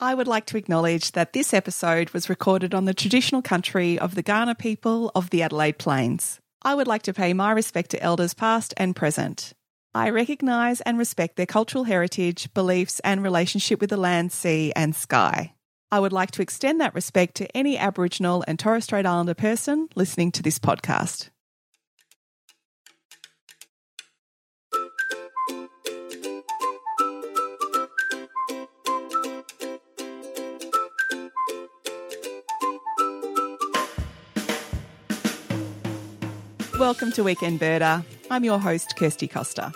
I would like to acknowledge that this episode was recorded on the traditional country of the Kaurna people of the Adelaide Plains. I would like to pay my respect to elders past and present. I recognise and respect their cultural heritage, beliefs, and relationship with the land, sea, and sky. I would like to extend that respect to any Aboriginal and Torres Strait Islander person listening to this podcast. Welcome to Weekend Birder. I'm your host, Kirsty Costa.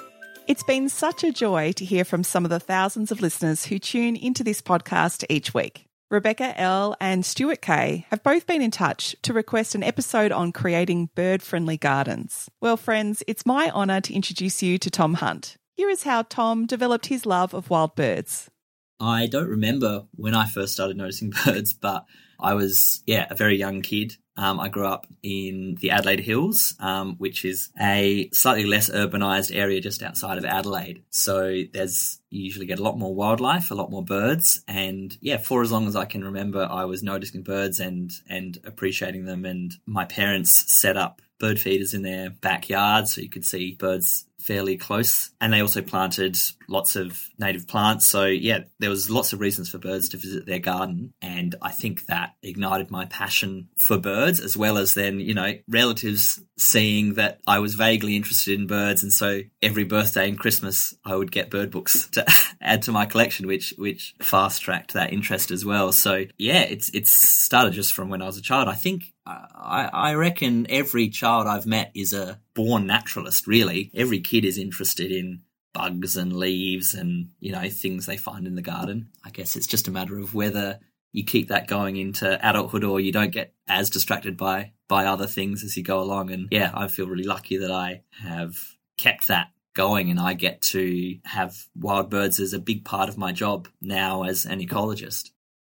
It's been such a joy to hear from some of the thousands of listeners who tune into this podcast each week. Rebecca L. and Stuart K. have both been in touch to request an episode on creating bird friendly gardens. Well, friends, it's my honour to introduce you to Tom Hunt. Here is how Tom developed his love of wild birds. I don't remember when I first started noticing birds, but I was, yeah, a very young kid um, I grew up in the Adelaide Hills, um, which is a slightly less urbanized area just outside of Adelaide. So there's you usually get a lot more wildlife, a lot more birds, and yeah, for as long as I can remember, I was noticing birds and and appreciating them. And my parents set up bird feeders in their backyard so you could see birds fairly close. And they also planted lots of native plants. So, yeah, there was lots of reasons for birds to visit their garden. And I think that ignited my passion for birds, as well as then, you know, relatives seeing that I was vaguely interested in birds. And so every birthday and Christmas, I would get bird books to add to my collection, which, which fast tracked that interest as well. So, yeah, it's, it's started just from when I was a child. I think uh, I, I reckon every child I've met is a born naturalist, really. Every kid is interested in bugs and leaves and, you know, things they find in the garden. I guess it's just a matter of whether you keep that going into adulthood or you don't get as distracted by, by other things as you go along. And yeah, I feel really lucky that I have kept that going and I get to have wild birds as a big part of my job now as an ecologist.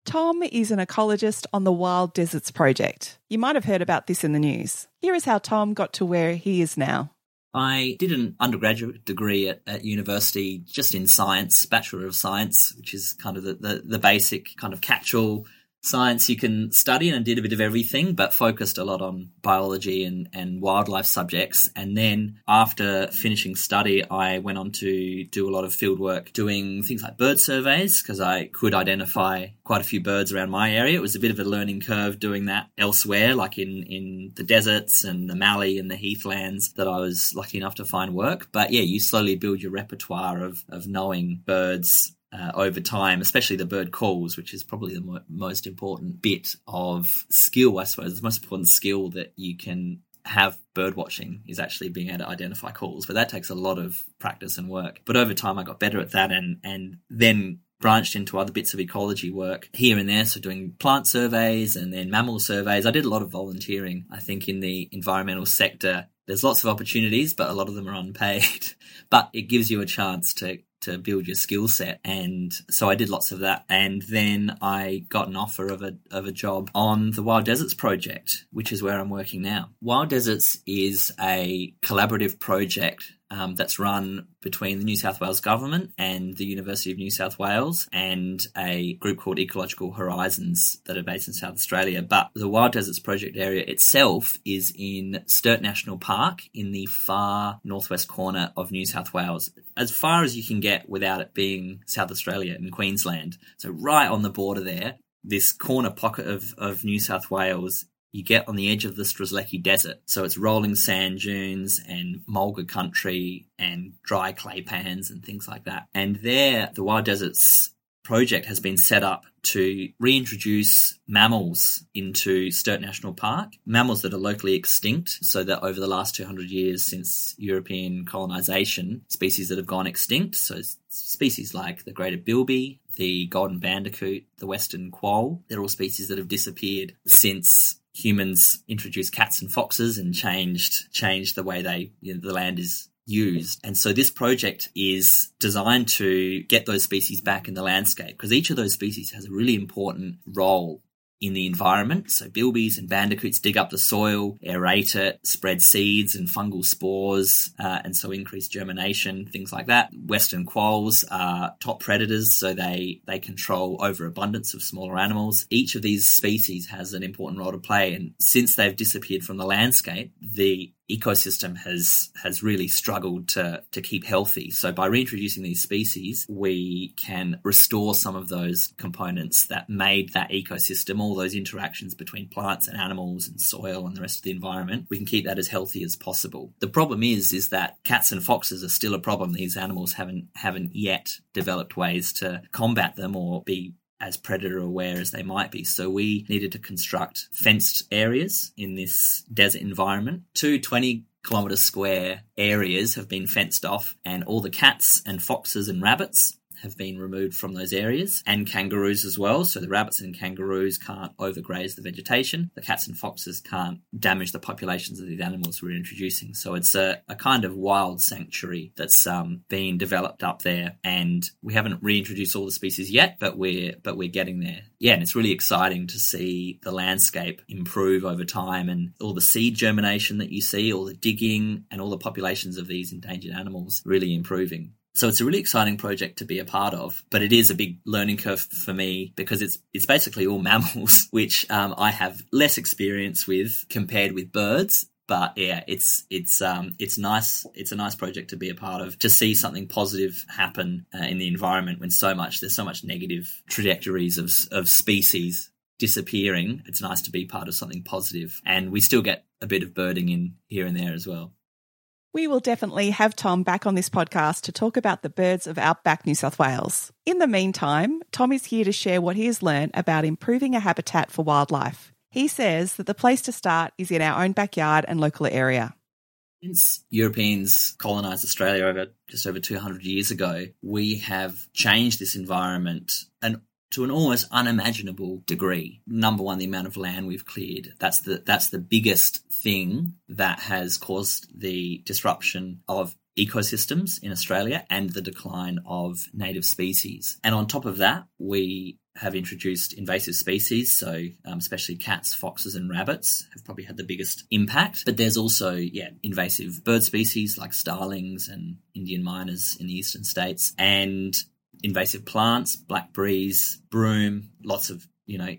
Tom is an ecologist on the Wild Deserts Project. You might have heard about this in the news. Here is how Tom got to where he is now. I did an undergraduate degree at, at university just in science, Bachelor of Science, which is kind of the, the, the basic kind of catch all science you can study and did a bit of everything, but focused a lot on biology and, and wildlife subjects. And then after finishing study, I went on to do a lot of field work doing things like bird surveys because I could identify quite a few birds around my area. It was a bit of a learning curve doing that elsewhere, like in, in the deserts and the Mallee and the heathlands that I was lucky enough to find work. But yeah, you slowly build your repertoire of, of knowing birds uh, over time, especially the bird calls, which is probably the mo- most important bit of skill, I suppose. The most important skill that you can have bird watching is actually being able to identify calls, but that takes a lot of practice and work. But over time, I got better at that, and and then branched into other bits of ecology work here and there. So doing plant surveys and then mammal surveys. I did a lot of volunteering. I think in the environmental sector, there's lots of opportunities, but a lot of them are unpaid. but it gives you a chance to to build your skill set. And so I did lots of that. And then I got an offer of a, of a job on the Wild Deserts project, which is where I'm working now. Wild Deserts is a collaborative project um, that's run between the New South Wales government and the University of New South Wales and a group called Ecological Horizons that are based in South Australia. But the Wild Deserts Project area itself is in Sturt National Park in the far northwest corner of New South Wales, as far as you can get without it being South Australia and Queensland. So right on the border there, this corner pocket of, of New South Wales you get on the edge of the Strzelecki Desert. So it's rolling sand dunes and mulga country and dry clay pans and things like that. And there, the Wild Deserts project has been set up to reintroduce mammals into Sturt National Park, mammals that are locally extinct, so that over the last 200 years since European colonisation, species that have gone extinct, so species like the greater bilby, the golden bandicoot, the western quoll, they're all species that have disappeared since humans introduced cats and foxes and changed changed the way they you know, the land is used. And so this project is designed to get those species back in the landscape because each of those species has a really important role in the environment. So bilbies and bandicoots dig up the soil, aerate it, spread seeds and fungal spores, uh, and so increase germination, things like that. Western quolls are top predators, so they, they control overabundance of smaller animals. Each of these species has an important role to play, and since they've disappeared from the landscape, the ecosystem has has really struggled to to keep healthy. So by reintroducing these species, we can restore some of those components that made that ecosystem, all those interactions between plants and animals and soil and the rest of the environment. We can keep that as healthy as possible. The problem is is that cats and foxes are still a problem. These animals haven't haven't yet developed ways to combat them or be as predator aware as they might be. So we needed to construct fenced areas in this desert environment. Two 20 kilometre square areas have been fenced off, and all the cats and foxes and rabbits have been removed from those areas, and kangaroos as well. So the rabbits and kangaroos can't overgraze the vegetation. The cats and foxes can't damage the populations of these animals we're introducing. So it's a, a kind of wild sanctuary that's um, being developed up there, and we haven't reintroduced all the species yet, but we're but we're getting there. Yeah, and it's really exciting to see the landscape improve over time, and all the seed germination that you see, all the digging, and all the populations of these endangered animals really improving. So it's a really exciting project to be a part of, but it is a big learning curve for me because it's it's basically all mammals, which um, I have less experience with compared with birds. But yeah, it's it's um, it's nice. It's a nice project to be a part of to see something positive happen uh, in the environment when so much there's so much negative trajectories of of species disappearing. It's nice to be part of something positive, and we still get a bit of birding in here and there as well. We will definitely have Tom back on this podcast to talk about the birds of outback New South Wales. In the meantime, Tom is here to share what he has learned about improving a habitat for wildlife. He says that the place to start is in our own backyard and local area. Since Europeans colonised Australia over just over 200 years ago, we have changed this environment and to an almost unimaginable degree. Number one, the amount of land we've cleared. That's the that's the biggest thing that has caused the disruption of ecosystems in Australia and the decline of native species. And on top of that, we have introduced invasive species, so um, especially cats, foxes, and rabbits have probably had the biggest impact. But there's also, yeah, invasive bird species like starlings and Indian mynas in the eastern states, and invasive plants, blackberries, broom, lots of, you know,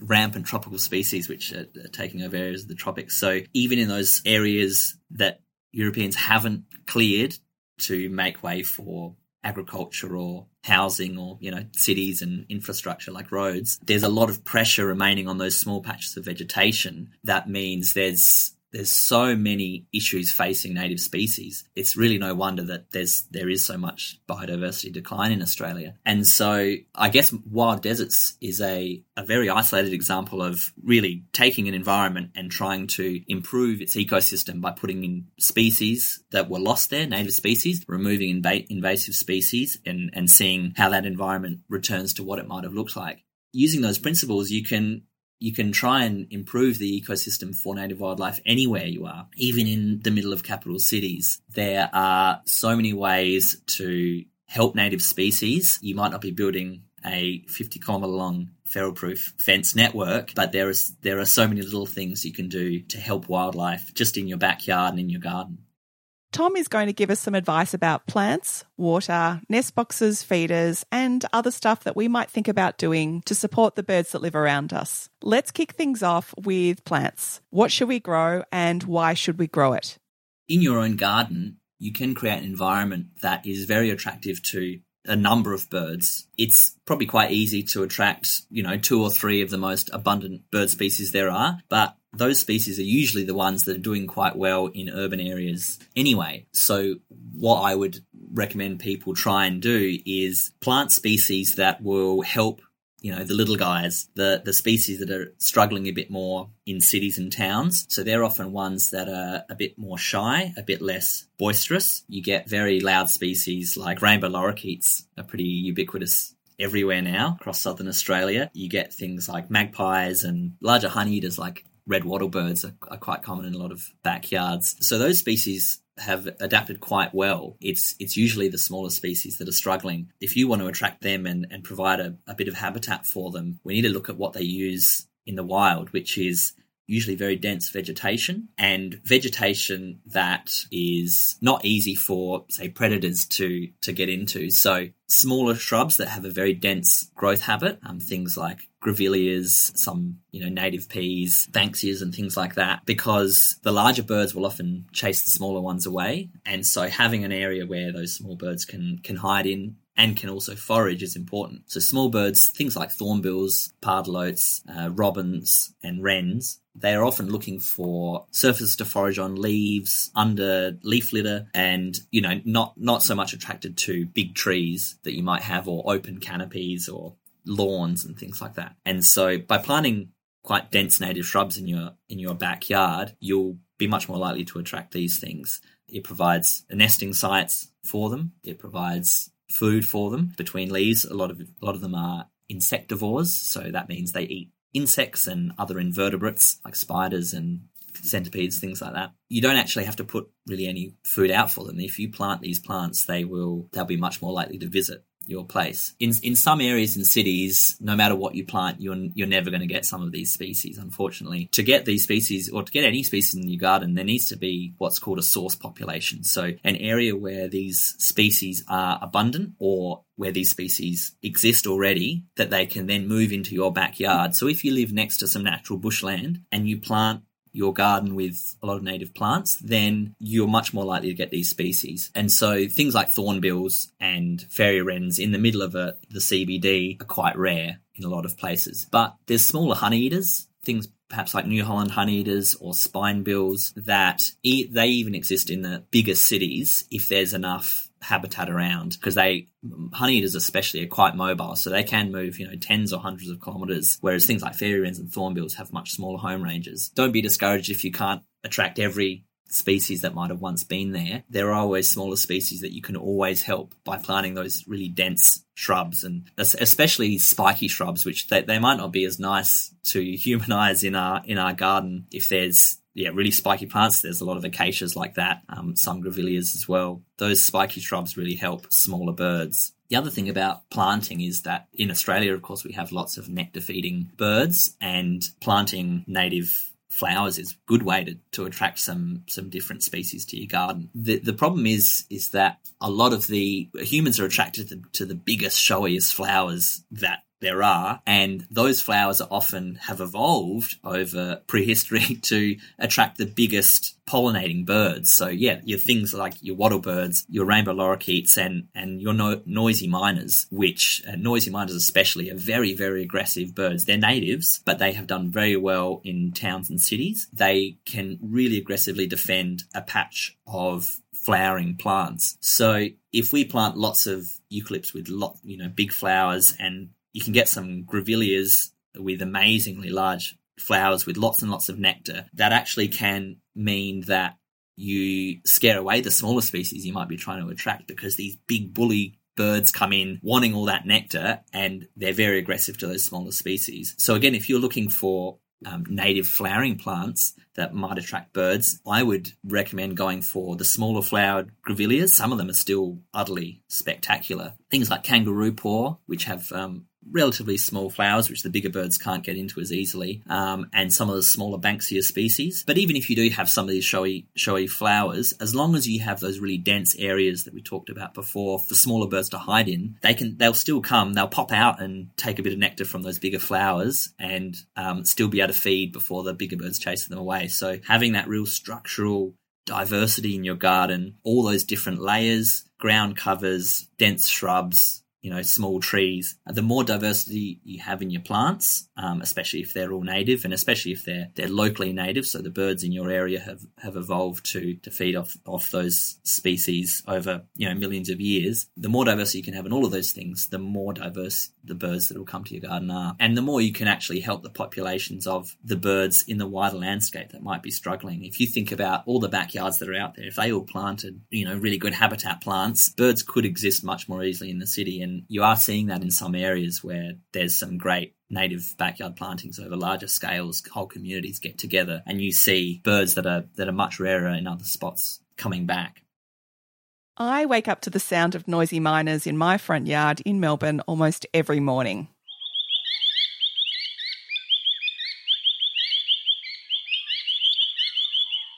rampant tropical species which are, are taking over areas of the tropics. So even in those areas that Europeans haven't cleared to make way for agriculture or housing or you know cities and infrastructure like roads there's a lot of pressure remaining on those small patches of vegetation that means there's there's so many issues facing native species. It's really no wonder that there's there is so much biodiversity decline in Australia. And so I guess wild deserts is a, a very isolated example of really taking an environment and trying to improve its ecosystem by putting in species that were lost there, native species, removing inv- invasive species and, and seeing how that environment returns to what it might have looked like using those principles, you can you can try and improve the ecosystem for native wildlife anywhere you are, even in the middle of capital cities. There are so many ways to help native species. You might not be building a 50 kilometre long feral proof fence network, but there is there are so many little things you can do to help wildlife just in your backyard and in your garden. Tom is going to give us some advice about plants, water, nest boxes, feeders, and other stuff that we might think about doing to support the birds that live around us. Let's kick things off with plants. What should we grow and why should we grow it? In your own garden, you can create an environment that is very attractive to a number of birds. It's probably quite easy to attract, you know, two or three of the most abundant bird species there are, but those species are usually the ones that are doing quite well in urban areas anyway. So what I would recommend people try and do is plant species that will help you know the little guys the the species that are struggling a bit more in cities and towns. So they're often ones that are a bit more shy a bit less boisterous. You get very loud species like rainbow lorikeets are pretty ubiquitous everywhere now across southern australia. You get things like magpies and larger honeyeaters like red wattlebirds are, are quite common in a lot of backyards. So those species have adapted quite well. It's it's usually the smaller species that are struggling. If you want to attract them and, and provide a, a bit of habitat for them, we need to look at what they use in the wild, which is usually very dense vegetation and vegetation that is not easy for say predators to to get into so smaller shrubs that have a very dense growth habit um, things like grevilleas some you know native peas banksias and things like that because the larger birds will often chase the smaller ones away and so having an area where those small birds can can hide in and can also forage is important. So small birds, things like thornbills, pardalotes, uh, robins, and wrens, they are often looking for surfaces to forage on, leaves, under leaf litter, and you know, not not so much attracted to big trees that you might have or open canopies or lawns and things like that. And so by planting quite dense native shrubs in your in your backyard, you'll be much more likely to attract these things. It provides nesting sites for them. It provides food for them between leaves. A lot of a lot of them are insectivores, so that means they eat insects and other invertebrates like spiders and centipedes, things like that. You don't actually have to put really any food out for them. If you plant these plants, they will they'll be much more likely to visit your place. In in some areas in cities, no matter what you plant, you're you're never going to get some of these species. Unfortunately, to get these species or to get any species in your garden, there needs to be what's called a source population. So an area where these species are abundant or where these species exist already that they can then move into your backyard. So if you live next to some natural bushland and you plant your garden with a lot of native plants, then you're much more likely to get these species. And so things like thornbills and fairy wrens in the middle of a, the CBD are quite rare in a lot of places. But there's smaller honeyeaters, things perhaps like New Holland honeyeaters or spinebills that e- they even exist in the bigger cities if there's enough habitat around because they honeyeaters especially are quite mobile so they can move you know tens or hundreds of kilometers whereas things like fairy wrens and thornbills have much smaller home ranges. Don't be discouraged if you can't attract every species that might have once been there. There are always smaller species that you can always help by planting those really dense shrubs and especially spiky shrubs which they, they might not be as nice to human eyes in our in our garden if there's yeah, really spiky plants. There's a lot of acacias like that, um, some grevilleas as well. Those spiky shrubs really help smaller birds. The other thing about planting is that in Australia, of course, we have lots of nectar feeding birds, and planting native flowers is a good way to, to attract some some different species to your garden. The the problem is is that a lot of the humans are attracted to, to the biggest, showiest flowers that there are, and those flowers often have evolved over prehistory to attract the biggest pollinating birds. So yeah, your things like your wattlebirds, your rainbow lorikeets, and and your no- noisy miners, which uh, noisy miners especially are very very aggressive birds. They're natives, but they have done very well in towns and cities. They can really aggressively defend a patch of flowering plants. So if we plant lots of eucalypts with lot, you know, big flowers and you can get some grevilleas with amazingly large flowers with lots and lots of nectar that actually can mean that you scare away the smaller species you might be trying to attract because these big bully birds come in wanting all that nectar and they're very aggressive to those smaller species. So again, if you're looking for um, native flowering plants that might attract birds, I would recommend going for the smaller flowered grevilleas. Some of them are still utterly spectacular. Things like kangaroo paw, which have um, relatively small flowers, which the bigger birds can't get into as easily, um, and some of the smaller Banksia species. But even if you do have some of these showy, showy flowers, as long as you have those really dense areas that we talked about before for smaller birds to hide in, they can, they'll still come, they'll pop out and take a bit of nectar from those bigger flowers and um, still be able to feed before the bigger birds chase them away. So having that real structural diversity in your garden, all those different layers, ground covers, dense shrubs, you know, small trees. The more diversity you have in your plants, um, especially if they're all native, and especially if they're they're locally native, so the birds in your area have, have evolved to to feed off off those species over you know millions of years. The more diversity you can have in all of those things, the more diverse the birds that will come to your garden are, and the more you can actually help the populations of the birds in the wider landscape that might be struggling. If you think about all the backyards that are out there, if they all planted you know really good habitat plants, birds could exist much more easily in the city and you are seeing that in some areas where there's some great native backyard plantings over larger scales whole communities get together and you see birds that are that are much rarer in other spots coming back I wake up to the sound of noisy miners in my front yard in Melbourne almost every morning.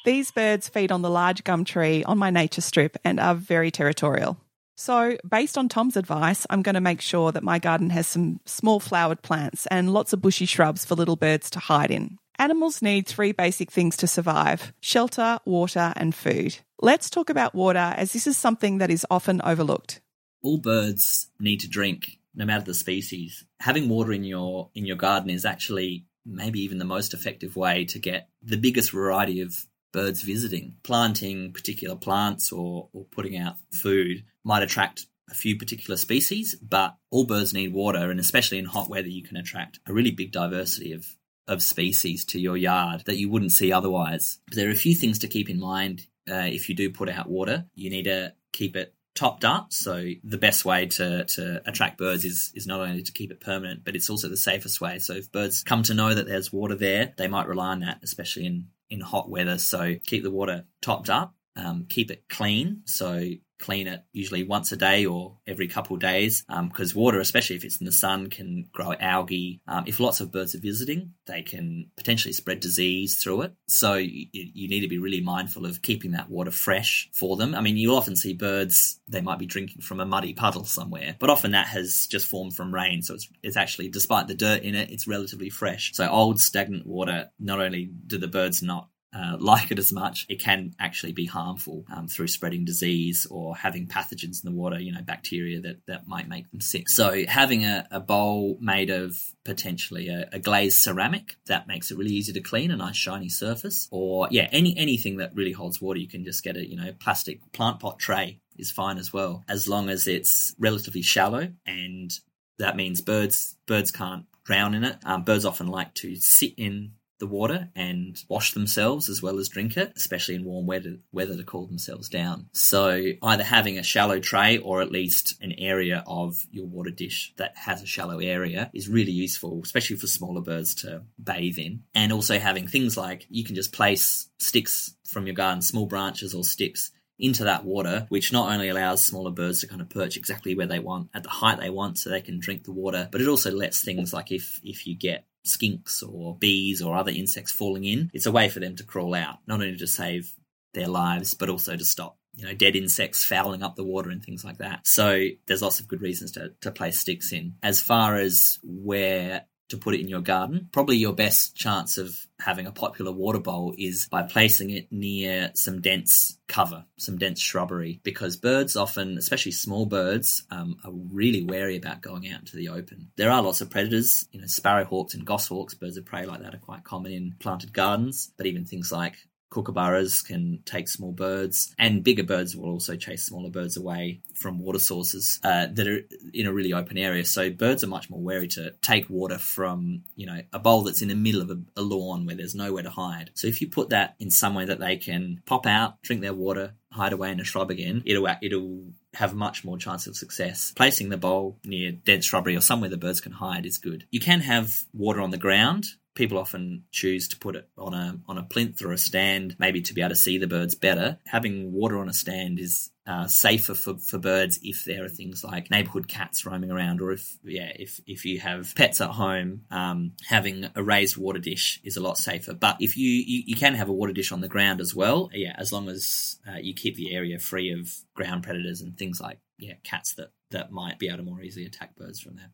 These birds feed on the large gum tree on my nature strip and are very territorial. So, based on Tom's advice, I'm going to make sure that my garden has some small flowered plants and lots of bushy shrubs for little birds to hide in. Animals need three basic things to survive shelter, water, and food. Let's talk about water, as this is something that is often overlooked. All birds need to drink, no matter the species. Having water in your in your garden is actually maybe even the most effective way to get the biggest variety of birds visiting. Planting particular plants or, or putting out food might attract a few particular species, but all birds need water, and especially in hot weather, you can attract a really big diversity of, of species to your yard that you wouldn't see otherwise. But there are a few things to keep in mind uh, if you do put out water. You need to keep it topped up. So the best way to, to attract birds is, is not only to keep it permanent, but it's also the safest way. So if birds come to know that there's water there, they might rely on that, especially in, in hot weather. So keep the water topped up, um, keep it clean. So clean it usually once a day or every couple of days because um, water, especially if it's in the sun, can grow algae. Um, if lots of birds are visiting, they can potentially spread disease through it. So you, you, need to be really mindful of keeping that water fresh for them. I mean, you'll often see birds, they might be drinking from a muddy puddle somewhere, but often that has just formed from rain. So it's, it's actually, despite the dirt in it, it's relatively fresh. So old stagnant water, not only do the birds not uh, like it as much, it can actually be harmful um, through spreading disease or having pathogens in the water, you know, bacteria that, that might make them sick. So having a, a bowl made of potentially a, a, glazed ceramic that makes it really easy to clean, a nice shiny surface, or yeah, any anything that really holds water, you can just get a you know plastic plant pot tray is fine as well, as long as it's relatively shallow and that means birds birds can't drown in it. Um, birds often like to sit in the water and wash themselves as well as drink it, especially in warm weather, weather to cool themselves down. So either having a shallow tray or at least an area of your water dish that has a shallow area is really useful, especially for smaller birds to bathe in. And also having things like you can just place sticks from your garden, small branches or sticks into that water, which not only allows smaller birds to kind of perch exactly where they want at the height they want so they can drink the water, but it also lets things like if if you get skinks or bees or other insects falling in, it's a way for them to crawl out, not only to save their lives, but also to stop you know, dead insects fouling up the water and things like that. So there's lots of good reasons to, to place sticks in. As far as where to put it in your garden. Probably your best chance of having a popular water bowl is by placing it near some dense cover, some dense shrubbery, because birds often, especially small birds, um, are really wary about going out into the open. There are lots of predators, you know, sparrowhawks and goshawks, birds of prey like that are quite common in planted gardens, but even things like kookaburras can take small birds, and bigger birds will also chase smaller birds away from water sources uh, that are in a really open area. So birds are much more wary to take water from you know a bowl that's in the middle of a, a lawn where there's nowhere to hide. So if you put that in somewhere that they can pop out, drink their water, hide away in a shrub again, it'll it'll have much more chance of success. Placing the bowl near dense shrubbery or somewhere the birds can hide is good. You can have water on the ground people often choose to put it on a on a plinth or a stand, maybe to be able to see the birds better. Having water on a stand is uh, safer for, for birds if there are things like neighborhood cats roaming around, or if yeah, if if you have pets at home, um, having a raised water dish is a lot safer. But if you, you, you can have a water dish on the ground as well, yeah, as long as uh, you keep the area free of ground predators and things like yeah, cats that that might be able to more easily attack birds from there.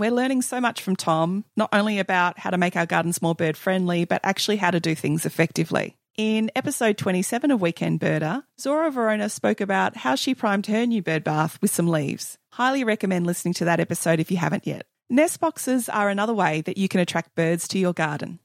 We're learning so much from Tom, not only about how to make our gardens more bird friendly, but actually how to do things effectively. In episode 27 of Weekend Birder, Zora Verona spoke about how she primed her new bird bath with some leaves. Highly recommend listening to that episode if you haven't yet. Nest boxes are another way that you can attract birds to your garden.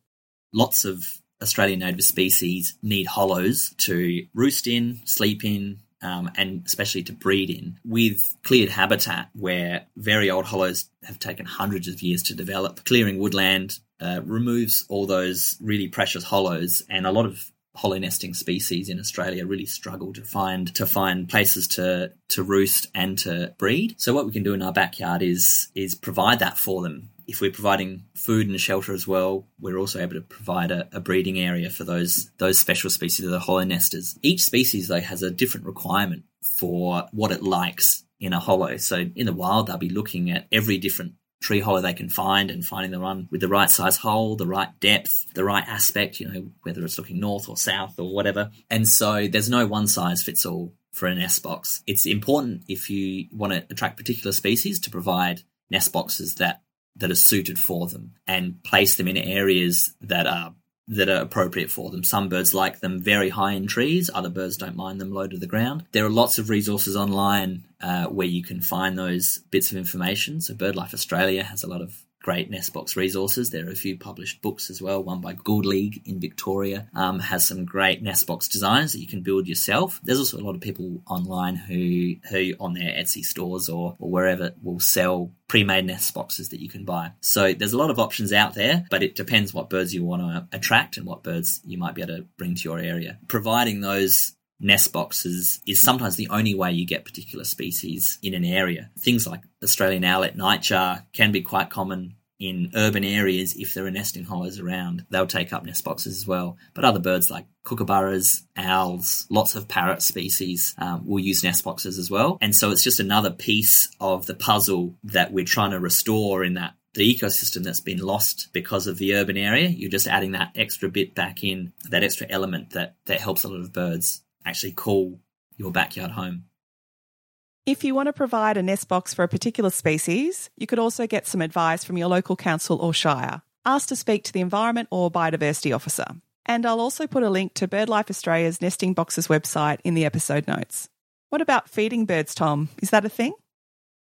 Lots of Australian native species need hollows to roost in, sleep in, um, and especially to breed in, with cleared habitat where very old hollows have taken hundreds of years to develop. Clearing woodland uh, removes all those really precious hollows, and a lot of hollow nesting species in Australia really struggle to find to find places to to roost and to breed. So what we can do in our backyard is is provide that for them if we're providing food and shelter as well, we're also able to provide a, a, breeding area for those those special species of the hollow nesters. Each species though has a different requirement for what it likes in a hollow. So in the wild, they'll be looking at every different tree hollow they can find and finding the one with the right size hole, the right depth, the right aspect, you know, whether it's looking north or south or whatever. And so there's no one size fits all for a nest box. It's important if you want to attract particular species to provide nest boxes that that are suited for them and place them in areas that are that are appropriate for them. Some birds like them very high in trees, other birds don't mind them low to the ground. There are lots of resources online uh, where you can find those bits of information. So BirdLife Australia has a lot of great nestbox resources. There are a few published books as well. One by Gould League in Victoria um, has some great nestbox designs that you can build yourself. There's also a lot of people online who who on their Etsy stores or, or wherever will sell pre-made nest boxes that you can buy. So there's a lot of options out there, but it depends what birds you want to attract and what birds you might be able to bring to your area. Providing those nest boxes is sometimes the only way you get particular species in an area. Things like Australian owlet nightjar can be quite common in urban areas if there are nesting hollows around. They'll take up nest boxes as well. But other birds like kookaburras, owls, lots of parrot species um, will use nest boxes as well. And so it's just another piece of the puzzle that we're trying to restore in that the ecosystem that's been lost because of the urban area. You're just adding that extra bit back in, that extra element that, that helps a lot of birds actually call your backyard home. If you want to provide a nest box for a particular species, you could also get some advice from your local council or shire. Ask to speak to the Environment or Biodiversity Officer. And I'll also put a link to BirdLife Australia's Nesting Boxes website in the episode notes. What about feeding birds, Tom? Is that a thing?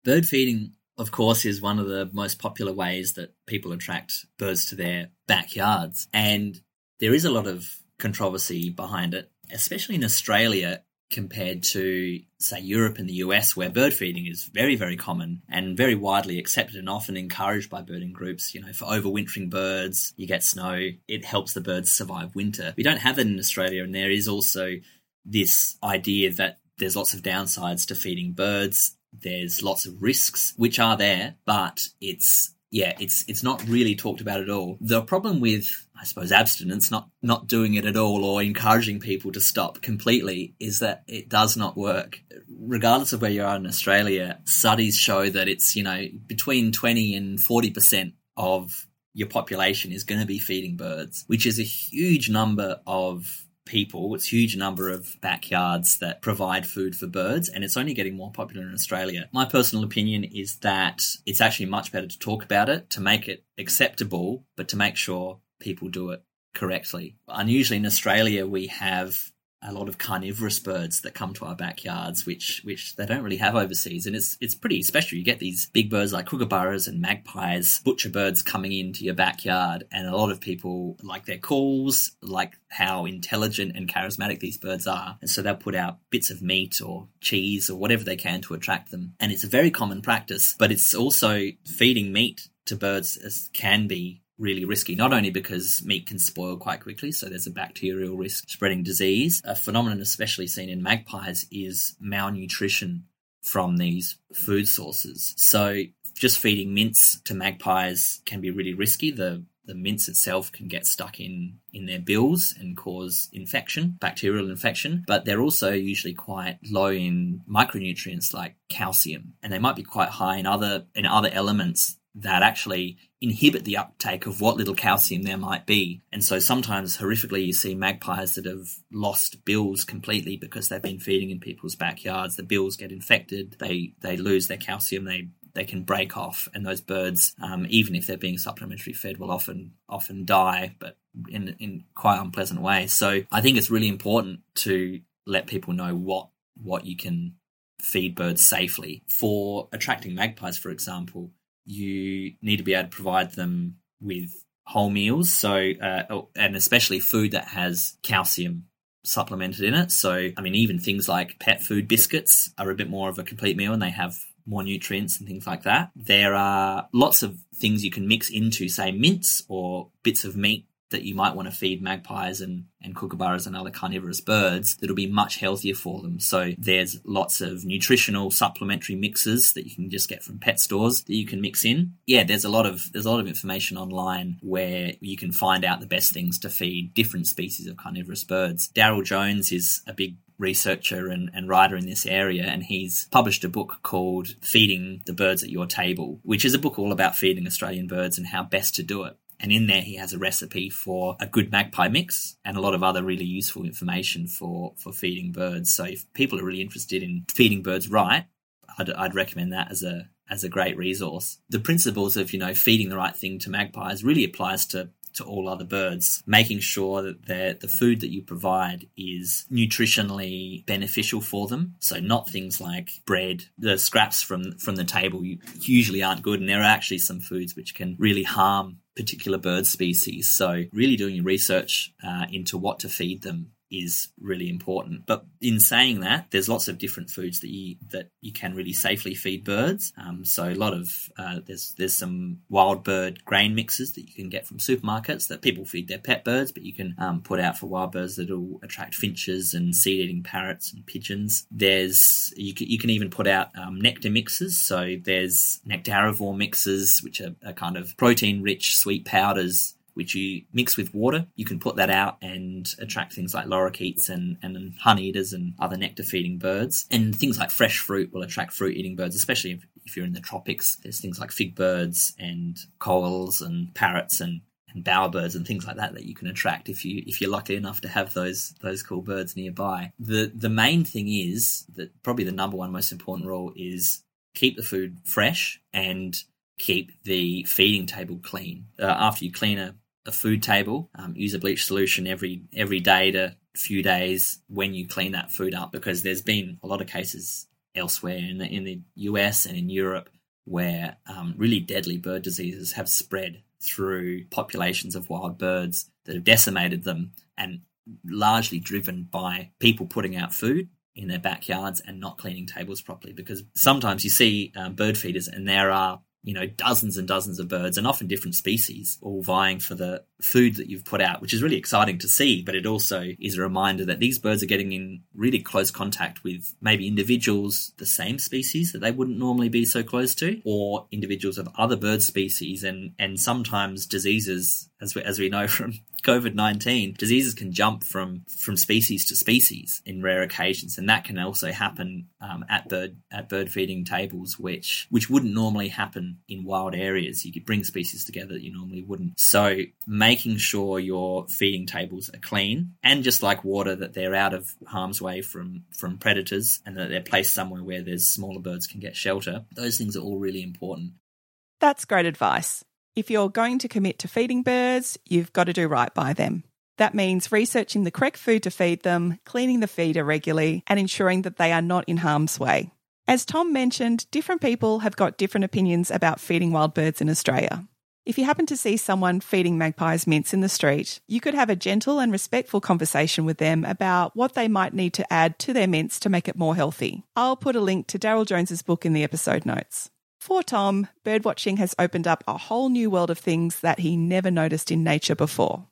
Bird feeding, of course, is one of the most popular ways that people attract birds to their backyards. And there is a lot of controversy behind it especially in Australia compared to, say, Europe and the US, where bird feeding is very, very common and very widely accepted and often encouraged by birding groups. You know, for overwintering birds, you get snow, it helps the birds survive winter. We don't have it in Australia, and there is also this idea that there's lots of downsides to feeding birds. There's lots of risks, which are there, but it's yeah, it's it's not really talked about at all. The problem with I suppose abstinence, not not doing it at all or encouraging people to stop completely, is that it does not work. Regardless of where you are in Australia, studies show that it's you know between twenty and forty percent of your population is going to be feeding birds, which is a huge number of people. It's huge number of backyards that provide food for birds, and it's only getting more popular in Australia. My personal opinion is that it's actually much better to talk about it, to make it acceptable, but to make sure people do it correctly. Unusually in Australia, we have a lot of carnivorous birds that come to our backyards, which which they don't really have overseas, and it's it's pretty special. You get these big birds like kookaburras and magpies, butcher birds coming into your backyard, and a lot of people like their calls, like how intelligent and charismatic these birds are, and so they'll put out bits of meat or cheese or whatever they can to attract them, and it's a very common practice. But it's also feeding meat to birds as can be really risky, not only because meat can spoil quite quickly, so there's a bacterial risk spreading disease. A phenomenon especially seen in magpies is malnutrition from these food sources. So just feeding mince to magpies can be really risky. The the mince itself can get stuck in in their bills and cause infection, bacterial infection, but they're also usually quite low in micronutrients like calcium, and they might be quite high in other in other elements that actually inhibit the uptake of what little calcium there might be. And so sometimes horrifically you see magpies that have lost bills completely because they've been feeding in people's backyards. The bills get infected, they they lose their calcium, they they can break off, and those birds, um, even if they're being supplementary fed, will often often die, but in in quite unpleasant ways. So I think it's really important to let people know what what you can feed birds safely. For attracting magpies, for example, you need to be able to provide them with whole meals. So, uh, oh, and especially food that has calcium supplemented in it. So, I mean, even things like pet food biscuits are a bit more of a complete meal and they have more nutrients and things like that. There are lots of things you can mix into, say, mince or bits of meat that you might want to feed magpies and, and kookaburras and other carnivorous birds that'll be much healthier for them. So there's lots of nutritional supplementary mixes that you can just get from pet stores that you can mix in. Yeah, there's a lot of there's a lot of information online where you can find out the best things to feed different species of carnivorous birds. Darryl Jones is a big researcher and, and writer in this area, and he's published a book called Feeding the Birds at Your Table, which is a book all about feeding Australian birds and how best to do it. And in there, he has a recipe for a good magpie mix and a lot of other really useful information for, for feeding birds. So if people are really interested in feeding birds right, I'd, I'd recommend that as a as a great resource. The principles of you know feeding the right thing to magpies really applies to to all other birds, making sure that the food that you provide is nutritionally beneficial for them. So not things like bread, the scraps from from the table usually aren't good, and there are actually some foods which can really harm particular bird species. So really doing research uh, into what to feed them is really important. But in saying that, there's lots of different foods that you that you can really safely feed birds. Um, so a lot of uh, there's there's some wild bird grain mixes that you can get from supermarkets that people feed their pet birds, but you can um, put out for wild birds that'll attract finches and seed eating parrots and pigeons. There's you can, you can even put out um, nectar mixes. So there's nectarivore mixes, which are, are kind of protein rich sweet powders which you mix with water. You can put that out and attract things like lorikeets and, and honey eaters and other nectar feeding birds. And things like fresh fruit will attract fruit eating birds, especially if, if you're in the tropics. There's things like fig birds and koels and parrots and and bowerbirds and things like that that you can attract if you if you're lucky enough to have those those cool birds nearby. The the main thing is that probably the number one most important rule is keep the food fresh and keep the feeding table clean. Uh, after you clean a a food table. Um, use a bleach solution every every day to few days when you clean that food up because there's been a lot of cases elsewhere in the, in the US and in Europe where um, really deadly bird diseases have spread through populations of wild birds that have decimated them and largely driven by people putting out food in their backyards and not cleaning tables properly because sometimes you see um, bird feeders and there are you know, dozens and dozens of birds and often different species all vying for the food that you've put out, which is really exciting to see. But it also is a reminder that these birds are getting in really close contact with maybe individuals, the same species that they wouldn't normally be so close to, or individuals of other bird species and, and sometimes diseases, as we, as we know from COVID nineteen, diseases can jump from from species to species in rare occasions, and that can also happen um, at bird at bird feeding tables, which which wouldn't normally happen in wild areas. You could bring species together that you normally wouldn't. So making sure your feeding tables are clean and just like water, that they're out of harm's way from from predators and that they're placed somewhere where there's smaller birds can get shelter. Those things are all really important. That's great advice. If you're going to commit to feeding birds, you've got to do right by them. That means researching the correct food to feed them, cleaning the feeder regularly, and ensuring that they are not in harm's way. As Tom mentioned, different people have got different opinions about feeding wild birds in Australia. If you happen to see someone feeding magpies mince in the street, you could have a gentle and respectful conversation with them about what they might need to add to their mince to make it more healthy. I'll put a link to Darryl Jones's book in the episode notes. For Tom, birdwatching has opened up a whole new world of things that he never noticed in nature before.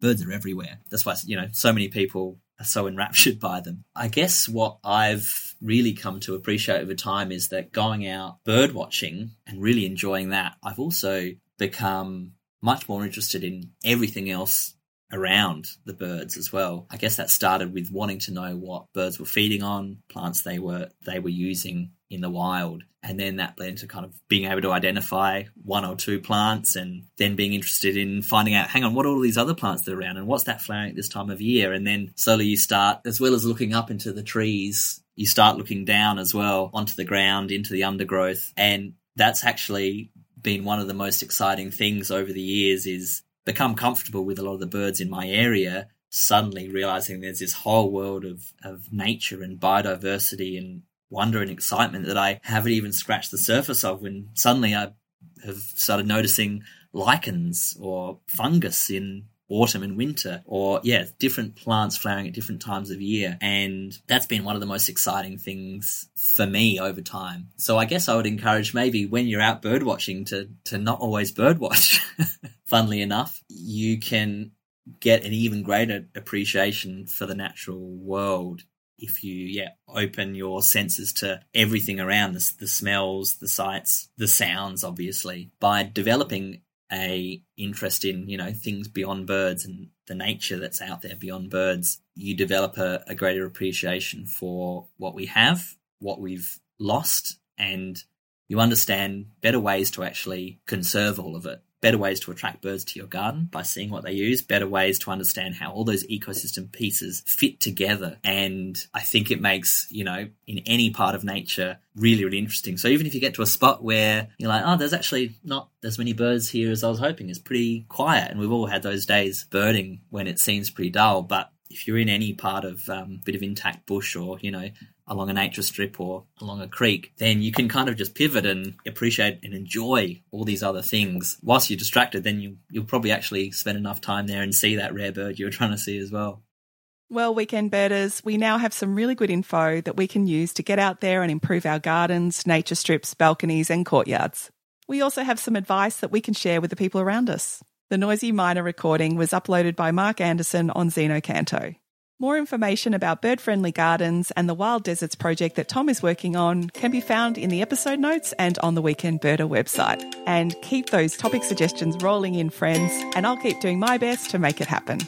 Birds are everywhere. That's why, you know, so many people so enraptured by them. I guess what I've really come to appreciate over time is that going out bird watching and really enjoying that, I've also become much more interested in everything else around the birds as well. I guess that started with wanting to know what birds were feeding on, plants they were they were using in the wild. And then that led to kind of being able to identify one or two plants and then being interested in finding out, hang on, what are all these other plants that are around and what's that flowering at this time of year? And then slowly you start, as well as looking up into the trees, you start looking down as well onto the ground, into the undergrowth. And that's actually been one of the most exciting things over the years is become comfortable with a lot of the birds in my area suddenly realizing there's this whole world of, of nature and biodiversity and wonder and excitement that I haven't even scratched the surface of when suddenly I have started noticing lichens or fungus in autumn and winter or yeah different plants flowering at different times of year. And that's been one of the most exciting things for me over time. So i guess i would encourage maybe when you're out bird watching to to not always bird watch. Funnily enough, you can get an even greater appreciation for the natural world if you yeah open your senses to everything around this the smells the sights the sounds obviously by developing a interest in you know things beyond birds and the nature that's out there beyond birds you develop a, a greater appreciation for what we have what we've lost and you understand better ways to actually conserve all of it better ways to attract birds to your garden by seeing what they use, better ways to understand how all those ecosystem pieces fit together. And I think it makes, you know, in any part of nature really, really interesting. So even if you get to a spot where you're like, oh, there's actually not as many birds here as I was hoping, it's pretty quiet. And we've all had those days birding when it seems pretty dull, but if you're in any part of um, bit of intact bush or you know along a nature strip or along a creek, then you can kind of just pivot and appreciate and enjoy all these other things. Whilst you're distracted, then you, you'll probably actually spend enough time there and see that rare bird you were trying to see as well. Well, weekend birders, we now have some really good info that we can use to get out there and improve our gardens, nature strips, balconies, and courtyards. We also have some advice that we can share with the people around us. The noisy miner recording was uploaded by Marc Anderson on xeno-canto. More information about bird friendly gardens and the Wild Deserts project that Tom is working on can be found in the episode notes and on the Weekend Birder website. And keep those topic suggestions rolling in, friends, and I'll keep doing my best to make it happen.